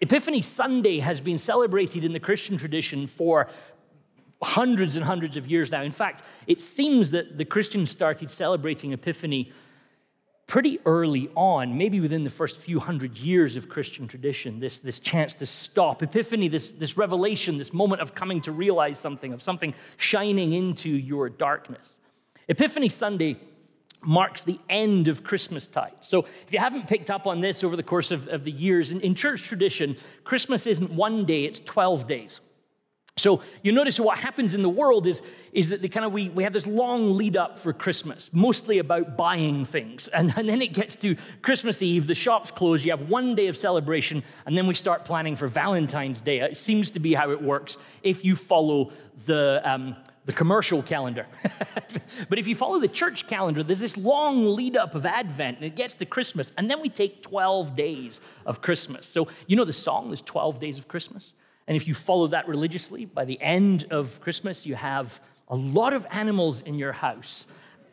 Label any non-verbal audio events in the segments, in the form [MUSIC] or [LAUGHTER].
Epiphany Sunday has been celebrated in the Christian tradition for hundreds and hundreds of years now. In fact, it seems that the Christians started celebrating Epiphany pretty early on, maybe within the first few hundred years of Christian tradition, this, this chance to stop. Epiphany, this, this revelation, this moment of coming to realize something, of something shining into your darkness. Epiphany Sunday marks the end of Christmas time. So, if you haven't picked up on this over the course of, of the years, in, in church tradition, Christmas isn't one day, it's 12 days. So you notice what happens in the world is, is that the kind of we, we have this long lead up for Christmas, mostly about buying things. And, and then it gets to Christmas Eve, the shops close, you have one day of celebration, and then we start planning for Valentine's Day. It seems to be how it works if you follow the, um, the commercial calendar. [LAUGHS] but if you follow the church calendar, there's this long lead up of Advent, and it gets to Christmas, and then we take 12 days of Christmas. So you know the song, is 12 days of Christmas? And if you follow that religiously, by the end of Christmas, you have a lot of animals in your house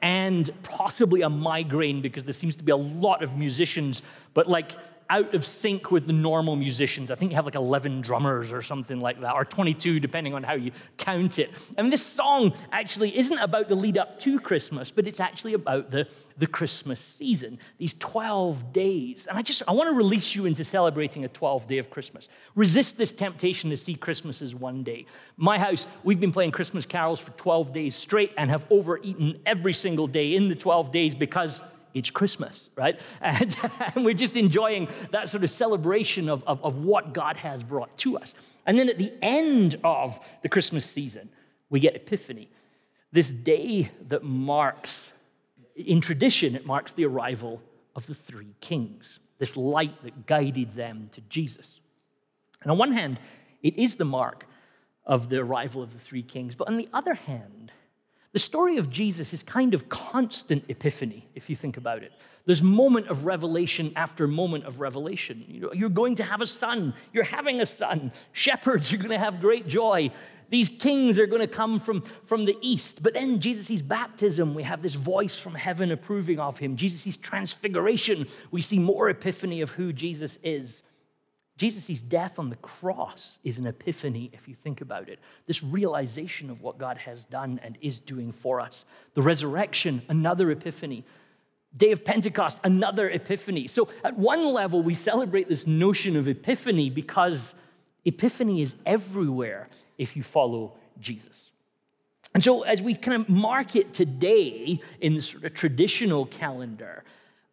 and possibly a migraine because there seems to be a lot of musicians, but like out of sync with the normal musicians. I think you have like 11 drummers or something like that, or 22, depending on how you count it. And this song actually isn't about the lead up to Christmas, but it's actually about the, the Christmas season, these 12 days. And I just, I want to release you into celebrating a 12 day of Christmas. Resist this temptation to see Christmas as one day. My house, we've been playing Christmas carols for 12 days straight and have overeaten every single day in the 12 days because it's Christmas, right? [LAUGHS] And, and, we're just enjoying that sort of celebration of, of, of what God has brought to us. And then at the end of the Christmas season, we get Epiphany, this day that marks, in tradition, it marks the arrival of the three kings, this light that guided them to Jesus. And on one hand, it is the mark of the arrival of the three kings, but on the other hand, the story of Jesus is kind of constant epiphany, if you think about it. There's moment of revelation after moment of revelation. You're going to have a son. You're having a son. Shepherds are going to have great joy. These kings are going to come from, from the east. But then Jesus' baptism, we have this voice from heaven approving of him. Jesus' transfiguration, we see more epiphany of who Jesus is. Jesus' death on the cross is an epiphany, if you think about it. This realization of what God has done and is doing for us. The resurrection, another epiphany. Day of Pentecost, another epiphany. So, at one level, we celebrate this notion of epiphany because epiphany is everywhere if you follow Jesus. And so, as we kind of mark it today in the sort of traditional calendar,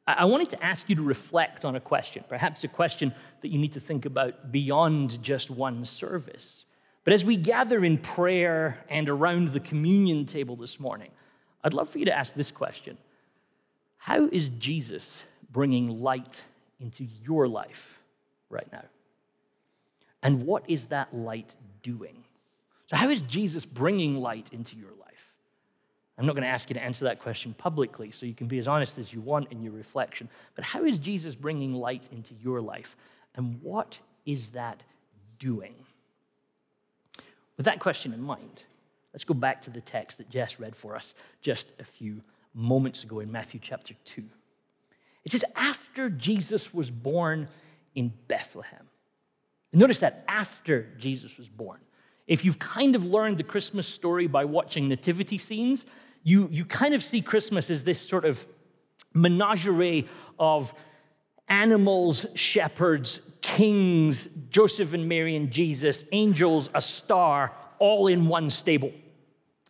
I wanted to ask you to reflect on a question, perhaps a question that you need to think about beyond just one service. But as we gather in prayer and around the communion table this morning, I'd love for you to ask this question How is Jesus bringing light into your life right now? And what is that light doing? So, how is Jesus bringing light into your life? I'm not going to ask you to answer that question publicly, so you can be as honest as you want in your reflection. But how is Jesus bringing light into your life? And what is that doing? With that question in mind, let's go back to the text that Jess read for us just a few moments ago in Matthew chapter 2. It says, After Jesus was born in Bethlehem. notice that after Jesus was born. If you've kind of learned the Christmas story by watching nativity scenes, you, you kind of see Christmas as this sort of menagerie of animals, shepherds, kings, Joseph and Mary and Jesus, angels, a star, all in one stable.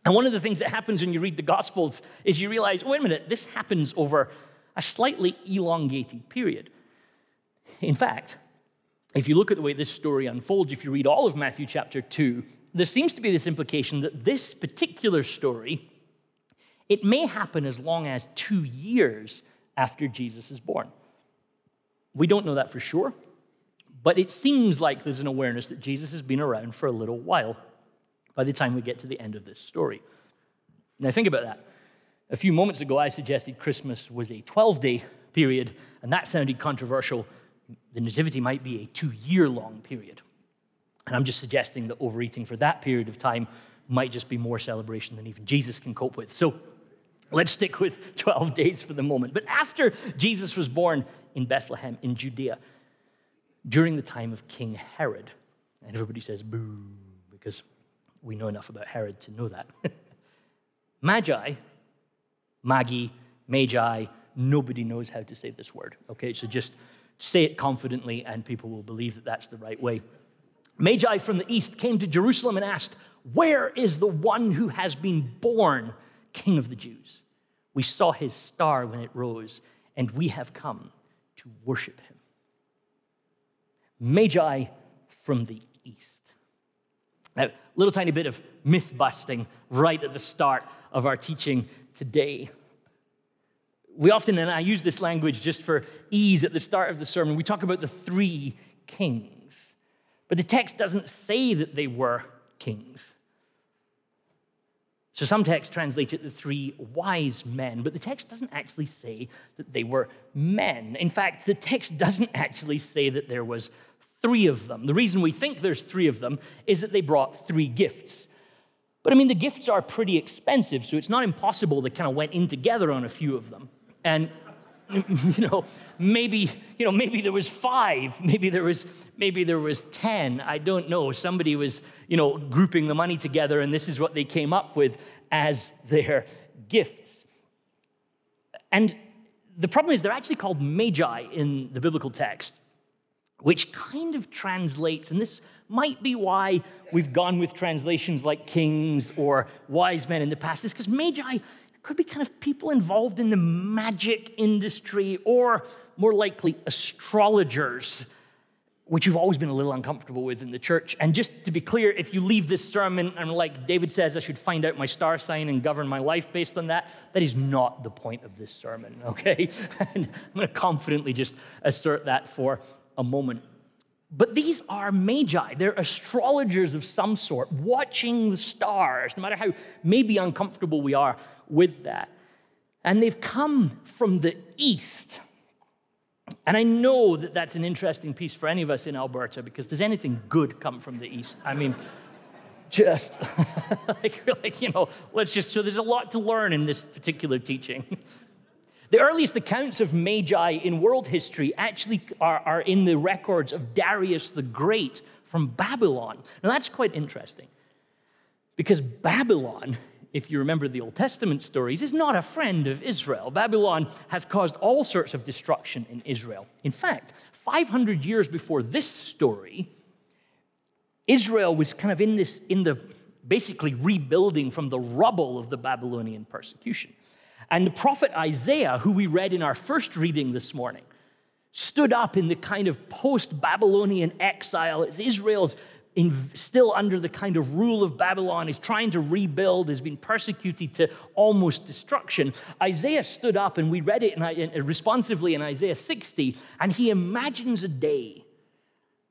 And one of the things that happens when you read the Gospels is you realize, wait a minute, this happens over a slightly elongated period. In fact, if you look at the way this story unfolds, if you read all of Matthew chapter 2, there seems to be this implication that this particular story it may happen as long as two years after Jesus is born. We don't know that for sure, but it seems like there's an awareness that Jesus has been around for a little while by the time we get to the end of this story. Now, think about that. A few moments ago, I suggested Christmas was a 12 day period, and that sounded controversial. The Nativity might be a two year long period. And I'm just suggesting that overeating for that period of time might just be more celebration than even Jesus can cope with. So Let's stick with [LAUGHS] 12 days for the moment. But after Jesus was born in Bethlehem in Judea, during the time of King Herod. And everybody says boo, because we know enough about Herod to know that. [LAUGHS] Magi, Magi, Magi, nobody knows how to say this word. Okay, so just say it confidently and people will believe that that's the right way. Magi from the east came to Jerusalem and asked, Where is the one who has been born King of the Jews? We saw his star when it rose, and we have come to worship him. Magi from the east. Now, little tiny bit of myth busting right at the start of our teaching today. We often, and I use this language just for ease at the start of the sermon, we talk about the three kings. But the text doesn't say that they were kings. So some texts translate it the three wise men, but the text doesn't actually say that they were men. In fact, the text doesn't actually say that there was three of them. The reason we think there's three of them is that they brought three gifts. But I mean, the gifts are pretty expensive, so it's not impossible they kind of went in together on a few of them. And [LAUGHS] you know, maybe, you know, maybe there was five, maybe there was, maybe there was 10. I don't know. Somebody was, you know, grouping the money together, and this is what they came up with as their gifts. And the problem is they're actually called magi in the biblical text, which kind of translates, and this might be why we've gone with translations like kings or wise men in the past, is because magi could be kind of people involved in the magic industry or more likely astrologers, which you've always been a little uncomfortable with in the church. And just to be clear, if you leave this sermon and like David says, I should find out my star sign and govern my life based on that, that is not the point of this sermon, [LAUGHS] okay? and I'm going to confidently just assert that for a moment. But these are magi. They're astrologers of some sort, watching the stars, no matter how maybe uncomfortable we are with that. And they've come from the east. And I know that that's an interesting piece for any of us in Alberta because does anything good come from the east? I mean, just [LAUGHS] like, [LAUGHS] like, you know, let's just, so there's a lot to learn in this particular teaching. [LAUGHS] The earliest accounts of Magi in world history actually are, are in the records of Darius the Great from Babylon. Now, that's quite interesting because Babylon, if you remember the Old Testament stories, is not a friend of Israel. Babylon has caused all sorts of destruction in Israel. In fact, 500 years before this story, Israel was kind of in this, in the basically rebuilding from the rubble of the Babylonian persecution. And the prophet Isaiah, who we read in our first reading this morning, stood up in the kind of post Babylonian exile Israel's in, still under the kind of rule of Babylon, is trying to rebuild, has been persecuted to almost destruction. Isaiah stood up, and we read it in, in, uh, responsively in Isaiah 60, and he imagines a day.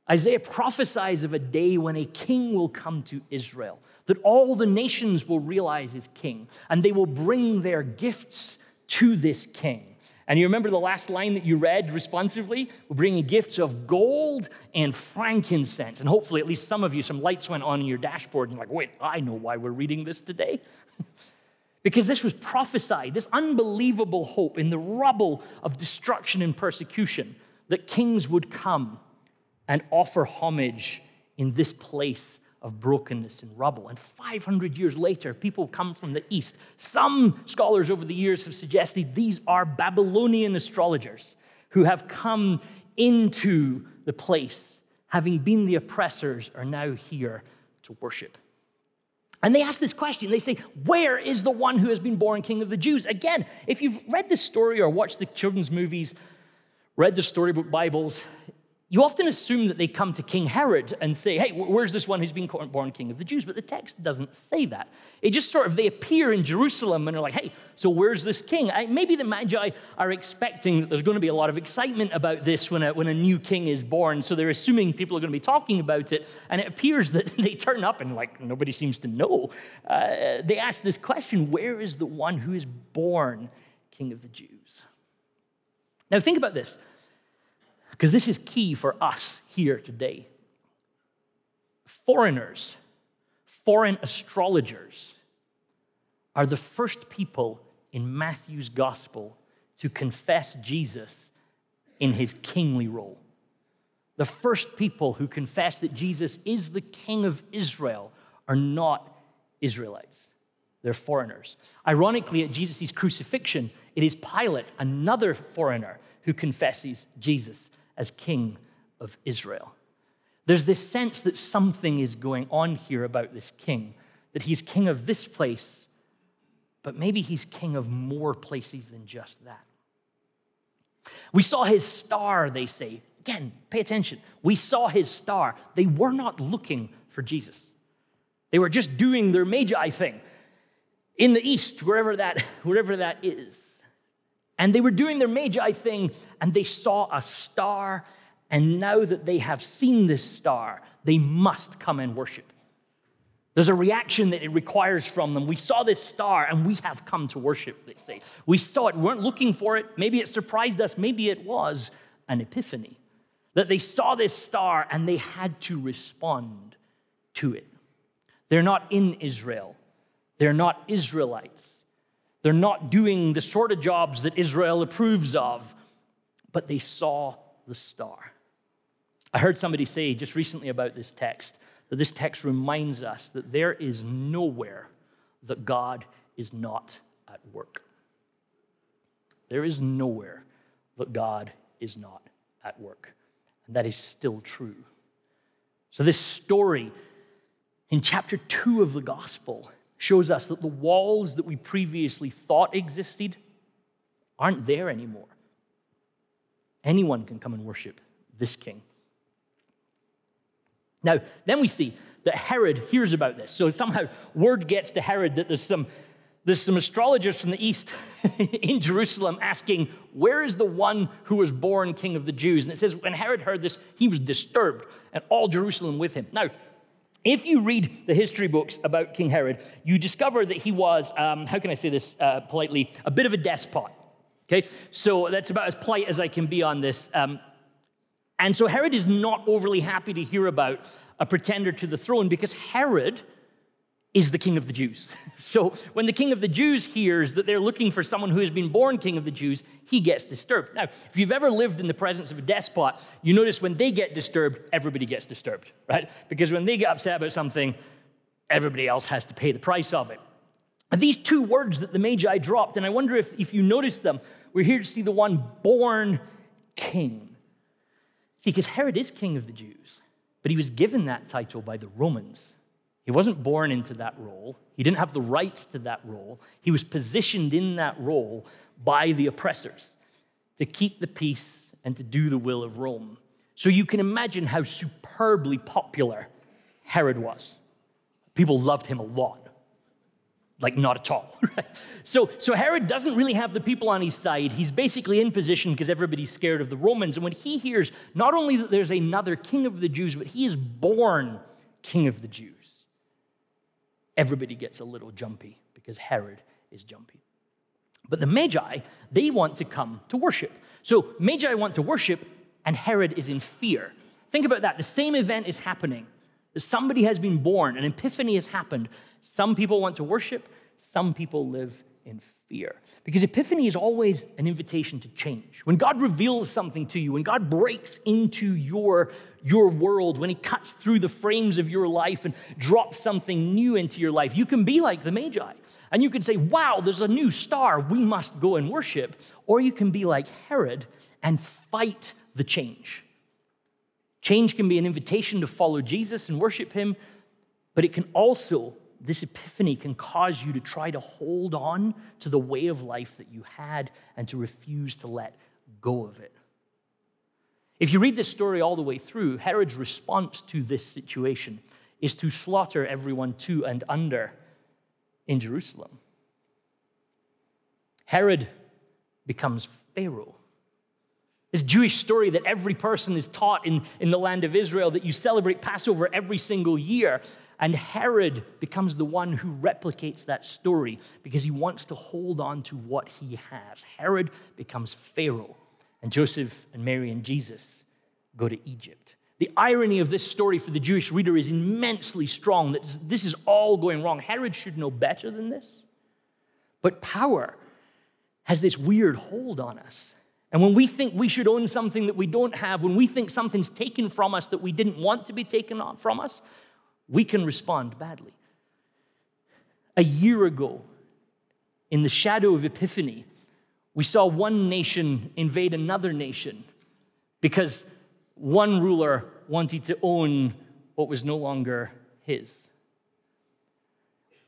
Isaiah prophesies of a day when a king will come to Israel that all the nations will realize is king, and they will bring their gifts to this king. And you remember the last line that you read responsively? We're bringing gifts of gold and frankincense. And hopefully, at least some of you, some lights went on in your dashboard, and you're like, wait, I know why we're reading this today. [LAUGHS] because this was prophesied, this unbelievable hope in the rubble of destruction and persecution that kings would come and offer homage in this place of brokenness and rubble. And 500 years later, people come from the east. Some scholars over the years have suggested these are Babylonian astrologers who have come into the place, having been the oppressors, are now here to worship. And they ask this question. They say, Where is the one who has been born King of the Jews? Again, if you've read this story or watched the children's movies, read the storybook Bibles, you often assume that they come to King Herod and say, Hey, where's this one who's been born king of the Jews? But the text doesn't say that. It just sort of, they appear in Jerusalem and are like, Hey, so where's this king? I, maybe the Magi are expecting that there's going to be a lot of excitement about this when a, when a new king is born. So they're assuming people are going to be talking about it. And it appears that [LAUGHS] they turn up and, like, nobody seems to know. Uh, they ask this question Where is the one who is born king of the Jews? Now, think about this because this is key for us here today. Foreigners, foreign astrologers, are the first people in Matthew's gospel to confess Jesus in his kingly role. The first people who confess that Jesus is the King of Israel are not Israelites. They're foreigners. Ironically, at Jesus' crucifixion, it is Pilate, another foreigner, who confesses Jesus as King of Israel. There's this sense that something is going on here about this king, that he's king of this place, but maybe he's king of more places than just that. We saw his star, they say. Again, pay attention. We saw his star. They were not looking for Jesus. They were just doing their magi thing in the east, wherever that, wherever that is. And they were doing their magi thing, and they saw a star. And now that they have seen this star, they must come and worship. There's a reaction that it requires from them. We saw this star and we have come to worship, they say. We saw it, we weren't looking for it. Maybe it surprised us. Maybe it was an epiphany. That they saw this star and they had to respond to it. They're not in Israel. They're not Israelites. They're not doing the sort of jobs that Israel approves of, but they saw the star. I heard somebody say just recently about this text that this text reminds us that there is nowhere that God is not at work. There is nowhere that God is not at work. And that is still true. So, this story in chapter 2 of the gospel shows us that the walls that we previously thought existed aren't there anymore. Anyone can come and worship this king. Now, then we see that Herod hears about this. So somehow word gets to Herod that there's some, there's some astrologers from the east [LAUGHS] in Jerusalem asking, Where is the one who was born king of the Jews? And it says, When Herod heard this, he was disturbed, and all Jerusalem with him. Now, if you read the history books about King Herod, you discover that he was, um, how can I say this uh, politely, a bit of a despot. Okay, so that's about as polite as I can be on this. Um, and so Herod is not overly happy to hear about a pretender to the throne because Herod is the king of the Jews. [LAUGHS] So when the king of the Jews hears that they're looking for someone who has been born king of the Jews, he gets disturbed. Now, if you've ever lived in the presence of a despot, you notice when they get disturbed, everybody gets disturbed, right? Because when they get upset about something, everybody else has to pay the price of it. And these two words that the Magi dropped, and I wonder if, if you noticed them, we're here to see the one born king. See, because Herod is king of the Jews, but he was given that title by the Romans. He wasn't born into that role. He didn't have the rights to that role. He was positioned in that role by the oppressors to keep the peace and to do the will of Rome. So you can imagine how superbly popular Herod was. People loved him a lot. Like, not at all. [LAUGHS] Right? So, so Herod doesn't really have the people on his side. He's basically in position because everybody's scared of the Romans. And when he hears not only that there's another king of the Jews, but he is born king of the Jews, everybody gets a little jumpy because Herod is jumpy. But the Magi, they want to come to worship. So Magi want to worship, and Herod is in fear. Think about that. The same event is happening. Somebody has been born, an epiphany has happened. Some people want to worship, some people live in fear. Because epiphany is always an invitation to change. When God reveals something to you, when God breaks into your, your world, when He cuts through the frames of your life and drops something new into your life, you can be like the Magi. And you can say, wow, there's a new star, we must go and worship. Or you can be like Herod and fight the change. Change can be an invitation to follow Jesus and worship Him, but it can also this epiphany can cause you to try to hold on to the way of life that you had and to refuse to let go of it. If you read this story all the way through, Herod's response to this situation is to slaughter everyone two and under in Jerusalem. Herod becomes Pharaoh. This Jewish story that every person is taught in, in the land of Israel, that you celebrate Passover every single year. And Herod becomes the one who replicates that story because he wants to hold on to what he has. Herod becomes Pharaoh, and Joseph and Mary and Jesus go to Egypt. The irony of this story for the Jewish reader is immensely strong that this is all going wrong. Herod should know better than this. But power has this weird hold on us. And when we think we should own something that we don't have, when we think something's taken from us that we didn't want to be taken from us, we can respond badly. A year ago, in the shadow of Epiphany, we saw one nation invade another nation because one ruler wanted to own what was no longer his.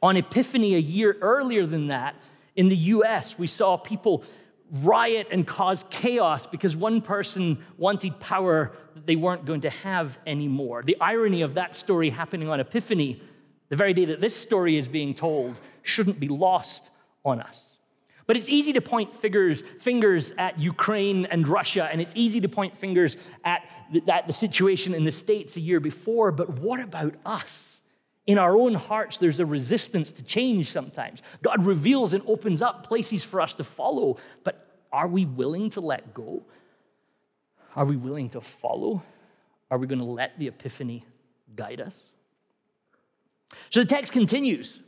On Epiphany, a year earlier than that, in the US, we saw people riot and cause chaos because one person wanted power that they weren't going to have anymore. The irony of that story happening on Epiphany, the very day that this story is being told, shouldn't be lost on us. But it's easy to point fingers, fingers at Ukraine and Russia, and it's easy to point fingers at the, at the situation in the States a year before. But what about us? In our own hearts, there's a resistance to change sometimes. God reveals and opens up places for us to follow, but are we willing to let go? Are we willing to follow? Are we going to let the epiphany guide us? So the text continues.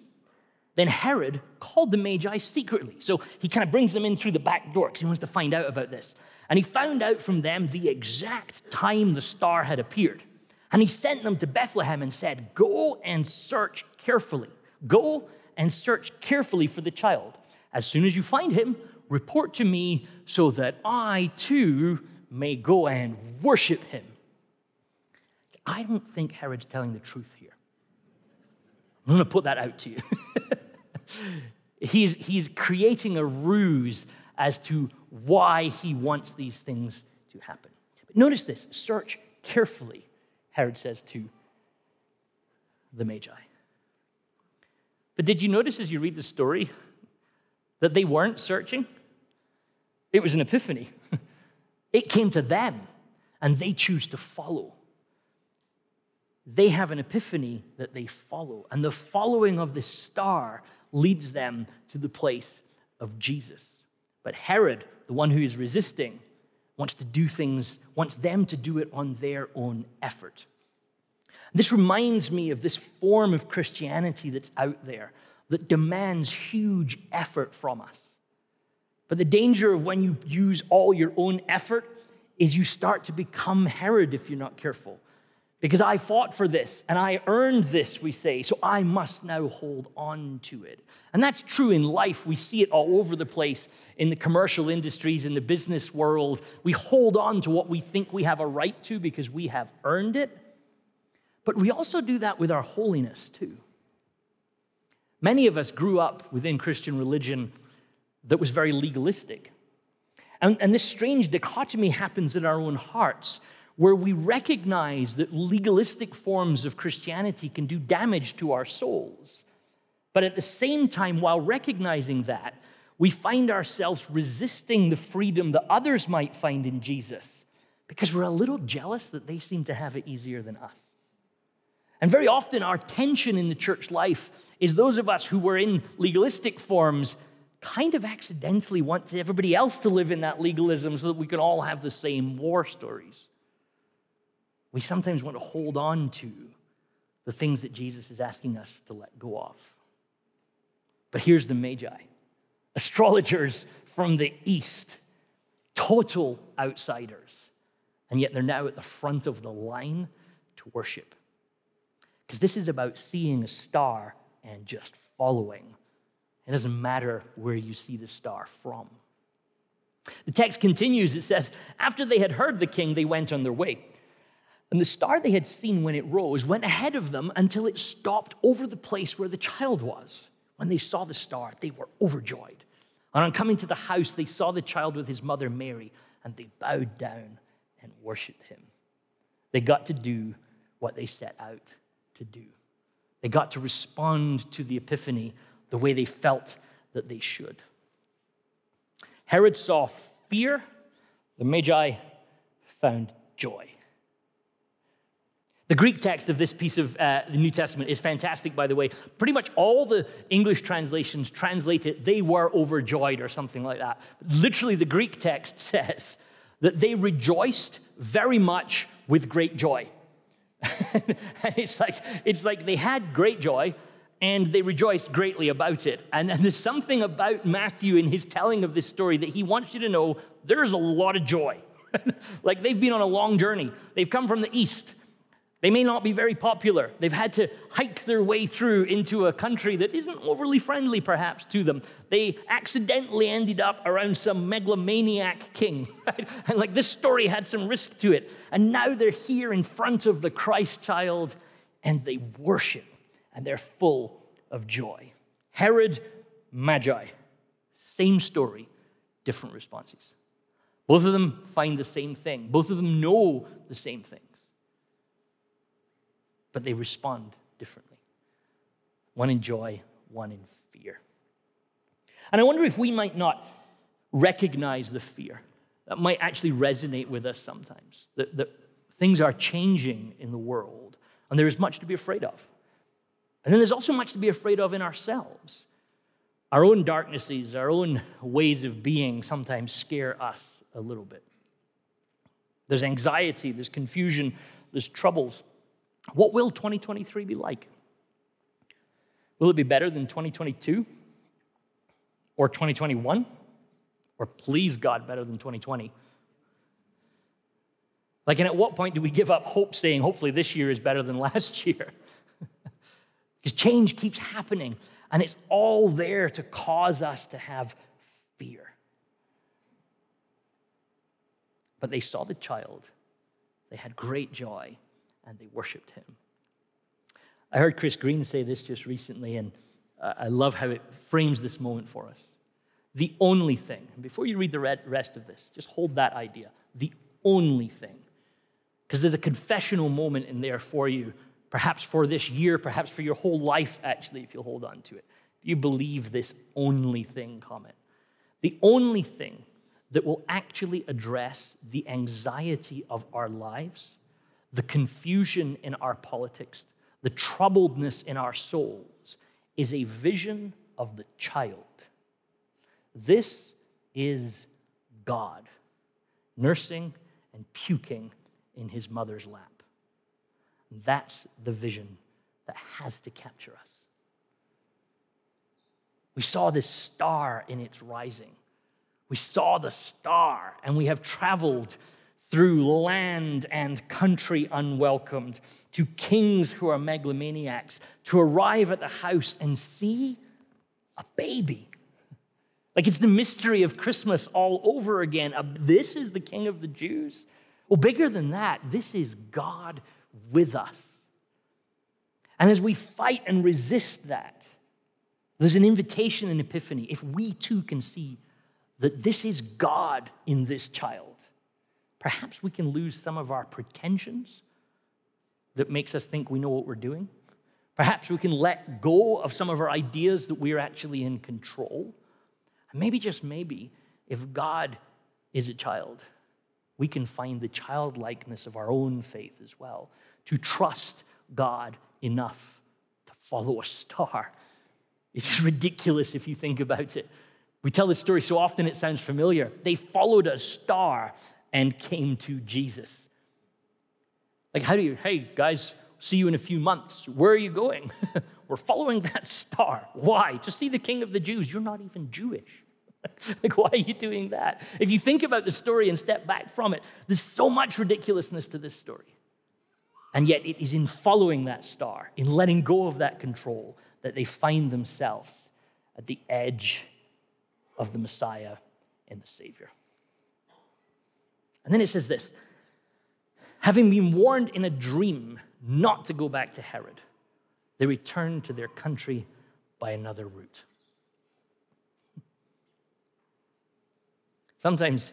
Then Herod called the Magi secretly. So he kind of brings them in through the back door because he wants to find out about this. And he found out from them the exact time the star had appeared. And he sent them to Bethlehem and said, Go and search carefully. Go and search carefully for the child. As soon as you find him, report to me so that I too may go and worship him. I don't think Herod's telling the truth here. I'm going to put that out to you. [LAUGHS] he's, he's creating a ruse as to why he wants these things to happen. But notice this search carefully Herod says to the Magi. But did you notice as you read the story that they weren't searching? It was an epiphany. [LAUGHS] It came to them, and they choose to follow. They have an epiphany that they follow, and the following of this star leads them to the place of Jesus. But Herod, the one who is resisting, wants to do things, wants them to do it on their own effort. This reminds me of this form of Christianity that's out there that demands huge effort from us. But the danger of when you use all your own effort is you start to become Herod if you're not careful. Because I fought for this and I earned this, we say, so I must now hold on to it. And that's true in life. We see it all over the place in the commercial industries, in the business world. We hold on to what we think we have a right to because we have earned it. But we also do that with our holiness too. Many of us grew up within Christian religion that was very legalistic. And, and this strange dichotomy happens in our own hearts where we recognize that legalistic forms of Christianity can do damage to our souls. But at the same time, while recognizing that, we find ourselves resisting the freedom that others might find in Jesus because we're a little jealous that they seem to have it easier than us. And very often, our tension in the church life is those of us who were in legalistic forms kind of accidentally want everybody else to live in that legalism so that we can all have the same war stories. We sometimes want to hold on to the things that Jesus is asking us to let go of. But here's the Magi astrologers from the East, total outsiders, and yet they're now at the front of the line to worship. Because this is about seeing a star and just following. It doesn't matter where you see the star from. The text continues it says, After they had heard the king, they went on their way. And the star they had seen when it rose went ahead of them until it stopped over the place where the child was. When they saw the star, they were overjoyed. And on coming to the house, they saw the child with his mother Mary, and they bowed down and worshiped him. They got to do what they set out to do. They got to respond to the epiphany the way they felt that they should. Herod saw fear, the Magi found joy. The Greek text of this piece of uh, the New Testament is fantastic, by the way. Pretty much all the English translations translate it, they were overjoyed or something like that. Literally, the Greek text [LAUGHS] says that they rejoiced very much with great joy. [LAUGHS] and it's like, it's like they had great joy, and they rejoiced greatly about it. And, and, there's something about Matthew in his telling of this story that he wants you to know there's a lot of joy. [LAUGHS] like they've been on a long journey, they've come from the east. They may not be very popular. They've had to hike their way through into a country that isn't overly friendly, perhaps, to them. They accidentally ended up around some megalomaniac king. [LAUGHS] Right? And like this story had some risk to it. And now they're here in front of the Christ child and they worship and they're full of joy. Herod, Magi, same story, different responses. Both of them find the same thing, both of them know the same things, but they respond differently. One in joy, one in fear. And I wonder if we might not recognize the fear that might actually resonate with us sometimes, that, that things are changing in the world, and there is much to be afraid of. And then there's also much to be afraid of in ourselves. Our own darknesses, our own ways of being sometimes scare us a little bit. There's anxiety, there's confusion, there's troubles. What will 2023 be like? Will it be better than 2022 or 2021? Or please God, better than 2020? Like, and at what point do we give up hope saying, hopefully this year is better than [LAUGHS] last year? [LAUGHS] Because change keeps happening, and it's all there to cause us to have fear. But they saw the child, they had great joy, and they worshiped him. I heard Chris Green say this just recently, and uh, I love how it frames this moment for us. The only thing, before you read the rest of this, just hold that idea. The only thing. Because there's a confessional moment in there for you perhaps for this year, perhaps for your whole life, actually, if you'll hold on to it. You believe this only thing comment? The only thing that will actually address the anxiety of our lives, the confusion in our politics, the troubledness in our souls, is a vision of the child. This is God nursing and puking in his mother's lap. That's the vision that has to capture us. We saw this star in its rising. We saw the star, and we have traveled through land and country unwelcomed, to kings who are megalomaniacs, to arrive at the house and see a baby. Like it's the mystery of Christmas all over again. This is the King of the Jews. Well, bigger than that, this is God with us. And as we fight and resist that, there's an invitation in Epiphany. If we too can see that this is God in this child, perhaps we can lose some of our pretensions that makes us think we know what we're doing. Perhaps we can let go of some of our ideas that we're actually in control. Maybe, just maybe, if God is a child, we can find the childlikeness of our own faith as well to trust God enough to follow a star. It's [LAUGHS] ridiculous if you think about it. We tell this story so often it sounds familiar. They followed a star and came to Jesus. Like, how do you, hey, guys, see you in a few months. Where are you going? [LAUGHS] We're following that star. Why? To see the king of the Jews. You're not even Jewish. [LAUGHS] like, why are you doing that? If you think about the story and step back from it, there's so much ridiculousness to this story. And yet, it is in following that star, in letting go of that control, that they find themselves at the edge of the Messiah and the Savior. And then it says this having been warned in a dream not to go back to Herod, they returned to their country by another route. Sometimes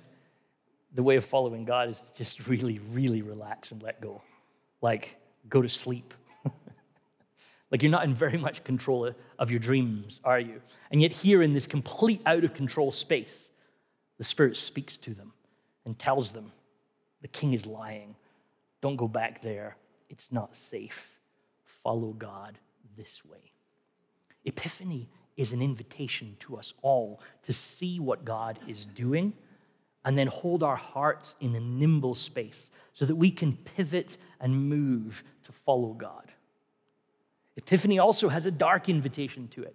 the way of following God is to just really, really relax and let go like go to sleep. [LAUGHS] like you're not in very much control of your dreams, are you? And yet, here in this complete out of control space, the Spirit speaks to them and tells them the king is lying. Don't go back there. It's not safe. Follow God this way. Epiphany is an invitation to us all to see what God is doing and then hold our hearts in a nimble space so that we can pivot and move to follow God. Epiphany also has a dark invitation to it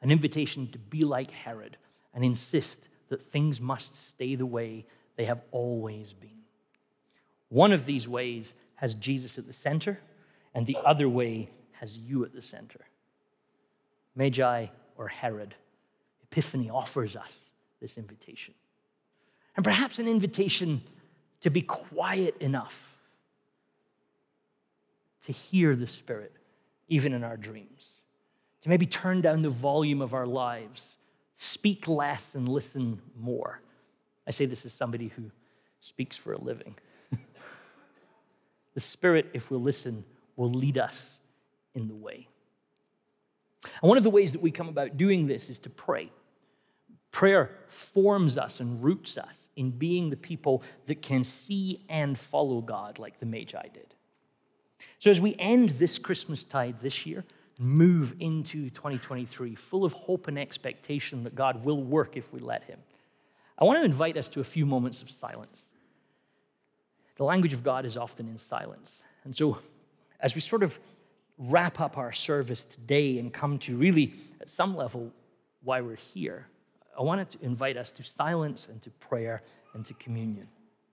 an invitation to be like Herod and insist that things must stay the way they have always been. One of these ways has Jesus at the center, and the other way has you at the center. Magi or Herod, Epiphany offers us this invitation. And perhaps an invitation to be quiet enough to hear the Spirit, even in our dreams, to maybe turn down the volume of our lives, speak less and listen more. I say this as somebody who speaks for a living. the Spirit, if we'll listen, will lead us in the way. And one of the ways that we come about doing this is to pray. Prayer forms us and roots us in being the people that can see and follow God like the Magi did. So, as we end this Christmas tide this year, move into 2023 full of hope and expectation that God will work if we let Him, I want to invite us to a few moments of silence. The language of God is often in silence. And so, as we sort of wrap up our service today and come to really, at some level, why we're here, I wanted to invite us to silence and to prayer and to communion.